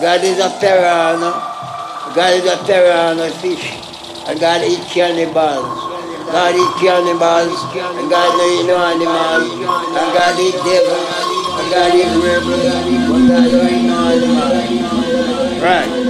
God is a piranha. God is a piranha fish. And God eat cannibals. God eat cannibals. And God no eat no animals. And God eat devils. And God eat rebels. And God don't eat no animals. Right.